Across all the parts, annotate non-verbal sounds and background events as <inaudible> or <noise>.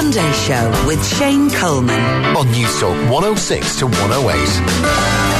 Sunday Show with Shane Coleman. On Newstalk 106 to 108.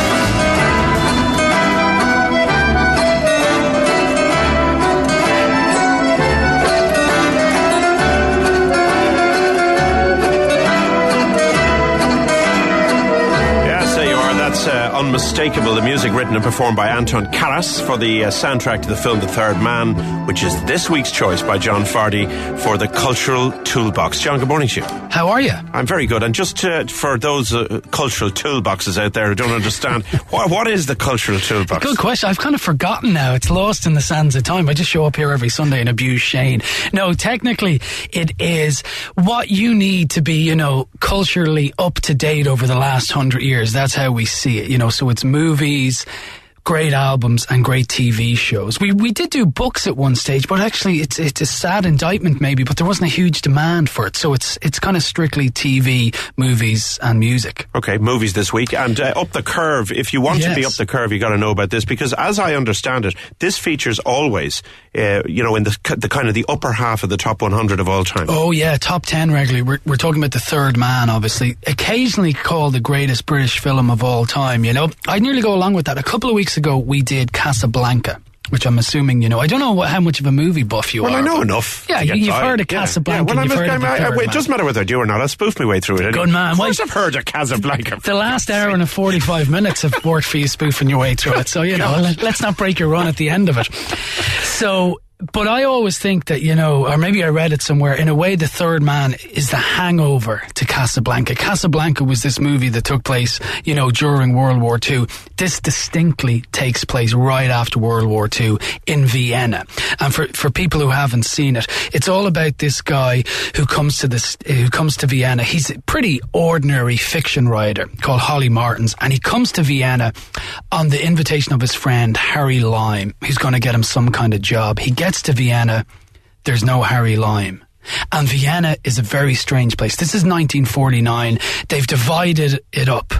Unmistakable. The music written and performed by Anton Karas for the uh, soundtrack to the film The Third Man, which is this week's choice by John Fardy for the Cultural Toolbox. John, good morning to you. How are you? I'm very good. And just uh, for those uh, cultural toolboxes out there who don't understand, <laughs> what, what is the Cultural Toolbox? Good question. I've kind of forgotten now. It's lost in the sands of time. I just show up here every Sunday and abuse Shane. No, technically, it is what you need to be, you know, culturally up to date over the last hundred years. That's how we see it, you know. So it's movies, great albums, and great TV shows. We we did do books at one stage, but actually, it's it's a sad indictment, maybe. But there wasn't a huge demand for it, so it's it's kind of strictly TV, movies, and music. Okay, movies this week and uh, up the curve. If you want to be up the curve, you got to know about this because, as I understand it, this features always, uh, you know, in the the kind of the upper half of the top 100 of all time. Oh yeah, top ten regularly. We're, we're talking about the Third Man, obviously, occasionally called the greatest British film of all time. You know, I'd nearly go along with that. A couple of weeks ago, we did Casablanca, which I'm assuming you know. I don't know what, how much of a movie buff you Well, are. I know enough. Yeah, you, you've by. heard of Casablanca. Yeah, well, you've I'm heard of the I'm- I- it doesn't matter whether I do or not. I'll spoof my way through it. Anyway. Good man. Of course, Well, I've heard of Casablanca. The last hour and 45 minutes have worked for you spoofing your way through it. So, you know, let, let's not break your run at the end of it. So, but I always think that, you know, or maybe I read it somewhere, in a way, The Third Man is the hangover to Casablanca. Casablanca was this movie that took place, you know, during World War II. This distinctly takes place right after World War II in Vienna. And for, for people who haven't seen it, it's all about this guy who comes to this, who comes to Vienna. He's a pretty ordinary fiction writer called Holly Martins, and he comes to Vienna on the invitation of his friend Harry Lime, who's going to get him some kind of job. He gets to Vienna, there's no Harry Lime. And Vienna is a very strange place. This is 1949. They've divided it up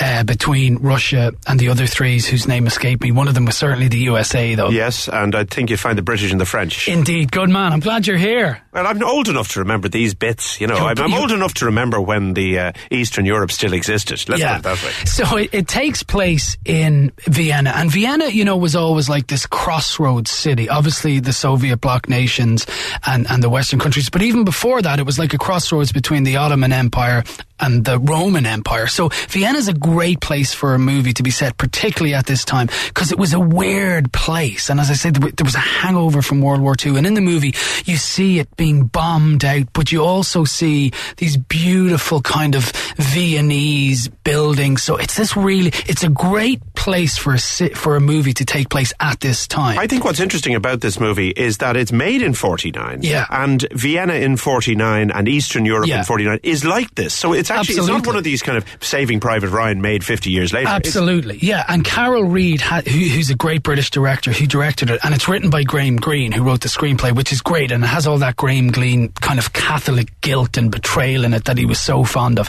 uh, between Russia and the other threes, whose name escaped me. One of them was certainly the USA, though. Yes, and I think you find the British and the French. Indeed, good man. I'm glad you're here. Well, I'm old enough to remember these bits. You know, I'm, I'm old enough to remember when the uh, Eastern Europe still existed. Let's yeah. put it that way. So it, it takes place in Vienna, and Vienna, you know, was always like this crossroads city. Obviously, the Soviet bloc nations and and the Western countries, but even before that, it was like a crossroads between the Ottoman Empire and the Roman Empire. So Vienna is a great place for a movie to be set, particularly at this time, because it was a weird place. And as I said, there was a hangover from World War II. And in the movie, you see it being bombed out, but you also see these beautiful kind of Viennese buildings. So it's this really, it's a great place for a for a movie to take place at this time. I think what's interesting about this movie is that it's made in 49. Yeah. And Vienna in 49 and Eastern Europe Yeah. in 49 is like this. So it's actually, it's not one of these kind of Saving Private Ryan made 50 years later. It's- Absolutely, yeah. And Carol Reed, ha- who, who's a great British director, who directed it, and it's written by Graham Greene, who wrote the screenplay, which is great, and it has all that Graham Greene kind of Catholic guilt and betrayal in it that he was so fond of.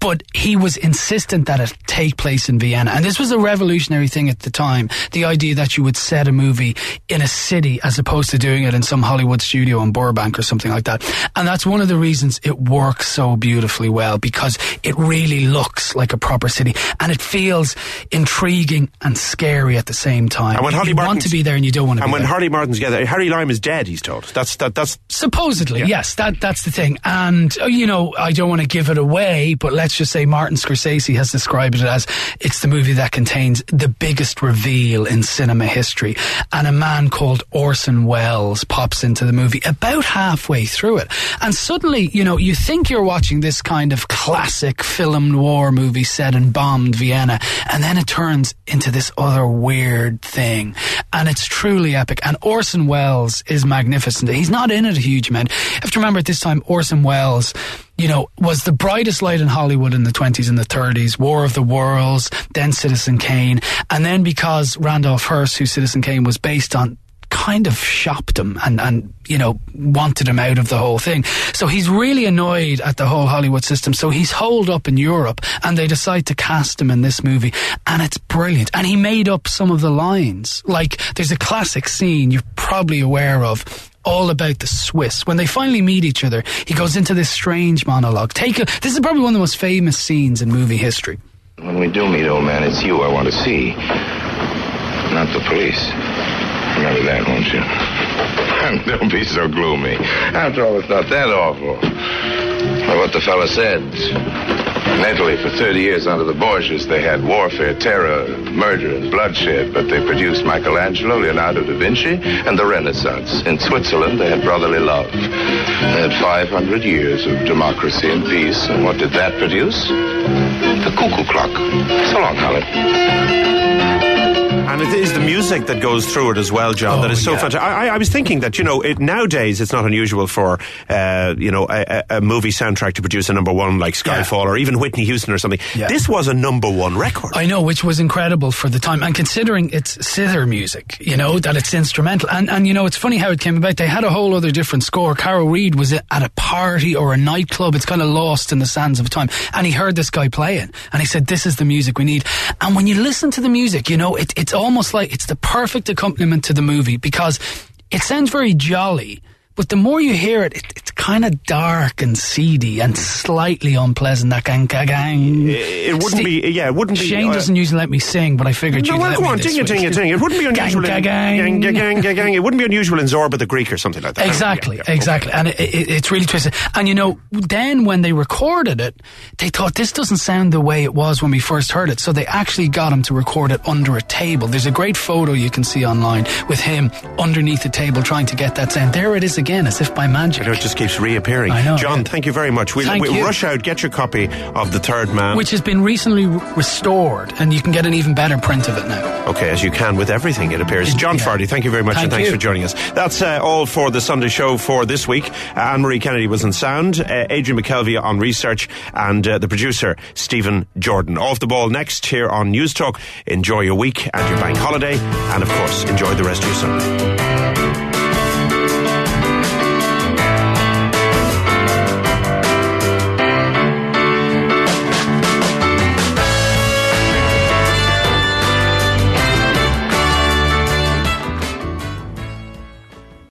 But he was insistent that it take place in Vienna, and this was a revolutionary thing at the time. The idea that you would set a movie in a city as opposed to doing it in some Hollywood studio in Burbank or something like that, and that's one of the reasons it works so beautifully well because it really looks like a proper city and it feels intriguing and scary at the same time. And when Holly you want to be there and you don't want to and when there. Harry Martin's together, Harry Lime is dead, he's told. That's, that, that's, Supposedly, yes, that that's the thing. And uh, you know, I don't want to give it away, but let's just say Martin Scorsese has described it as it's the movie that contains the biggest reveal in cinema history. And a man called Orson Welles pops into the movie about halfway through it. And suddenly, you know, you think you're watching this kind of classic film noir movie set in bombed Vienna, and then it turns into this other weird thing. And it's truly epic. And Orson Welles is magnificent. He's not in it a huge amount. You have to remember at this time, Orson Welles, you know, was the brightest light in Hollywood in the 20s and the 30s, War of the Worlds, then Citizen Kane. And then because Randolph Hearst, who Citizen Kane was based on, kind of shopped him and, and, you know, wanted him out of the whole thing. So he's really annoyed at the whole Hollywood system. So he's holed up in Europe and they decide to cast him in this movie and it's brilliant. And he made up some of the lines. Like there's a classic scene you're probably aware of all about the Swiss. When they finally meet each other, he goes into this strange monologue. Take a, this is probably one of the most famous scenes in movie history. When we do meet, old man, it's you I want to see, not the police. Remember that, won't you? <laughs> Don't be so gloomy. After all, it's not that awful. Well, what the fella said. In Italy, for 30 years under the Borgias, they had warfare, terror, murder, and bloodshed, but they produced Michelangelo, Leonardo da Vinci, and the Renaissance. In Switzerland, they had brotherly love. They had 500 years of democracy and peace, and what did that produce? The cuckoo clock. So long, Holly. And it is the music that goes through it as well, John. Oh, that is so yeah. fantastic. I, I- was thinking that you know it, nowadays it's not unusual for uh, you know a, a movie soundtrack to produce a number one like Skyfall or even Whitney Houston or something. Yeah. This was a number one record. I know, which was incredible for the time, and considering it's zither music, you know that it's instrumental, and and you know it's funny how it came about. They had a whole other different score. Carol Reed was at a party or a nightclub. It's kind of lost in the sands of time, and he heard this guy playing, and he said, "This is the music we need." And when you listen to the music, you know it, it's almost like it's the perfect accompaniment to the movie because it sounds very jolly. But the more you hear it, it it's kind of dark and seedy and slightly unpleasant. That gang, gang, gang. It wouldn't Ste- be. Yeah, it wouldn't be. Shane uh, doesn't usually let me sing, but I figured No, you'd well, let go me on, it, week. ting it, it. It wouldn't be unusual Gang, in gang, gang, gang, gang, gang. It wouldn't be unusual in Zorba the Greek or something like that. Exactly, Yeah, yeah, exactly, and it, it, it's really twisted. And you know, then when they recorded it, they thought this doesn't sound the way it was when we first heard it, so they actually got him to record it under a table. There's a great photo you can see online with him underneath the table trying to get that sound. There it is again, as if by magic. You know, it just keeps reappearing. I know. John, thank you very much. We'll, we'll rush out, get your copy of The Third Man. Which has been recently restored, and you can get an even better print of it now. Okay, as you can with everything, it appears. John Yeah. Fardy, thank you very much Thank and thanks you. for joining us. That's uh, all for the Sunday show for this week. Anne Marie Kennedy was in sound, uh, Adrian McKelvey on research, and uh, the producer, Stephen Jordan. Off the ball next here on Newstalk. Enjoy your week and your bank holiday, and of course, enjoy the rest of your Sunday.